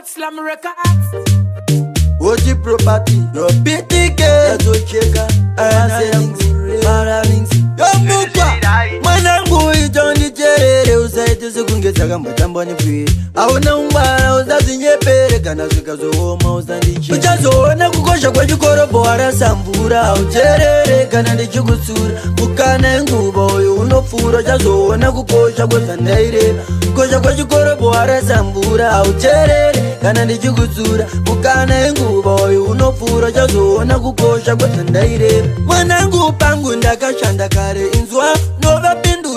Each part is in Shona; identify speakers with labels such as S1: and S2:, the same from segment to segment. S1: What Slam Records? Oji property, no pity, get to checker, and I am chakambotambani pwiri hauna ungwara uzazinyepere kana zvikazooma usandichi uchazoona kukosha kwechikorobho warasa mvura haucherere kana ndichikusura mukana inguva uyu unopfuura uchazoona kukosha kwezvandaireva kukosha kwechikorobho warasa mvura haucherere kana ndichikusura mukana inguva uyu unopfuura uchazoona kukosha kwezvandaireva mwanangu pangu ndakashanda kare inzwa nova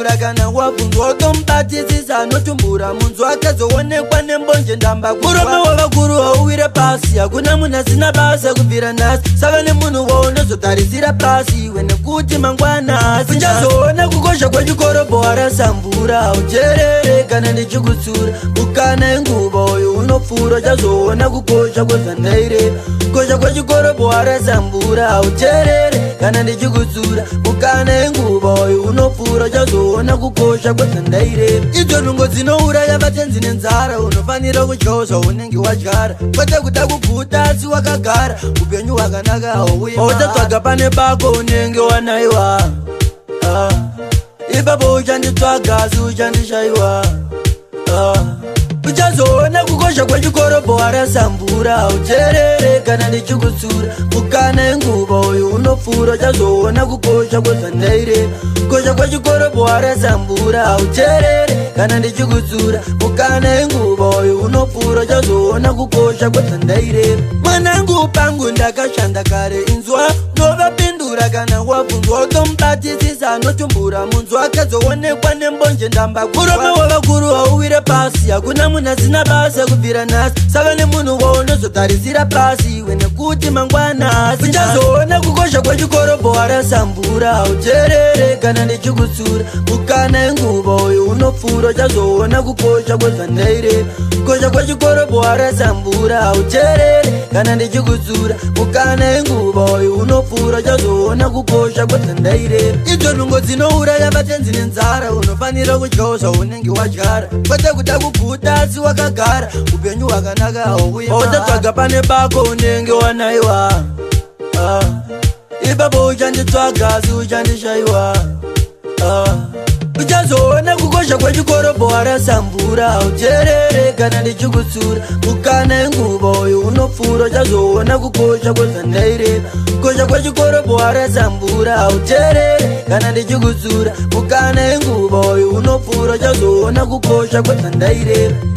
S1: kutsamura kana wabvunzwa utomubatisisa anotumbura munzwa akazoonekwa nembonje ndamba kurome wavakuru wauwire pasi hakuna munhu asina basa kubvira nhasi sava nemunhu waunozotarisira pasi iwe nekuti mangwana asi uchazoona kukosha kwechikorobho warasa mvura ujerere kana ndichikutsura bukana inguva uyo unopfuura uchazoona kukosha kwezvandaireva kosha unoboara zambura auterere kana ndichikudzura mukana yenguva uyu unopfuura uchazoona kukosha kwezvandaireva idzo nhungo dzinouraya vatenzi nenzara unofanira kudyawoza unenge wadyara kwete kuda kubvuta asi wakagara upenyu hwakanaka hauyeautatsvaga pane bako unenge wanayiwa ah, ipapo uchanditsvaga asi uchandishayiwa ah, uchazoona kukosha kwechikorobho warasambura ucherere kana nichikutsura mukana yenguva uyu unopfuura uchazoona kukosha kwezvandairema kukosha kwechikorobho warasambura ucherere kana ndichikutsura mukana yenguva uyu unopfuura uchazoona kukosha kwezvandairema mwanangu pangu ndakashanda kare inzwa nova kudzura kana wabvunzwa wakamubatisisa anotumbura munzwa akazoonekwa nembonje ndamba kuroma wavakuru wauwire pasi hakuna munhu asina basi yakubvira nhasi sava nemunhu waunozotarisira pasi iwe nekuti mangwana asi uchazoona kukosha kwechikorobho warasambura auterere kana ndichikutsura mukana yenguva uyu unopfuura uchazoona kukosha kwezvandaireva kukosha kwechikorobho warasambura auterere kana ndichikutsura mukana yenguva uyu unopfuura uchazoona ukaona kukosha kwenze ndairera idzo nhungo dzinouraya vatenzi nenzara unofanira kudyawo zvaunenge wadyara kwete kuda kuguta asi wakagara upenyu hwakanaka hauyautatsvaga pane bako unenge wanayiwa ah, ipapo uchanditsvaga asi uchandishayiwa ah, uchazoona kukosha kwechikorobho warasambura ucherere kana ndichikusura mukana enguva uyo unopfuura uchazoona kukosha kwezvandaireva kukosha kwechikorobho warasambura ucherere kana ndichikusura mukana enguva uyo unopfuura uchazoona kukosha kwezvandaireva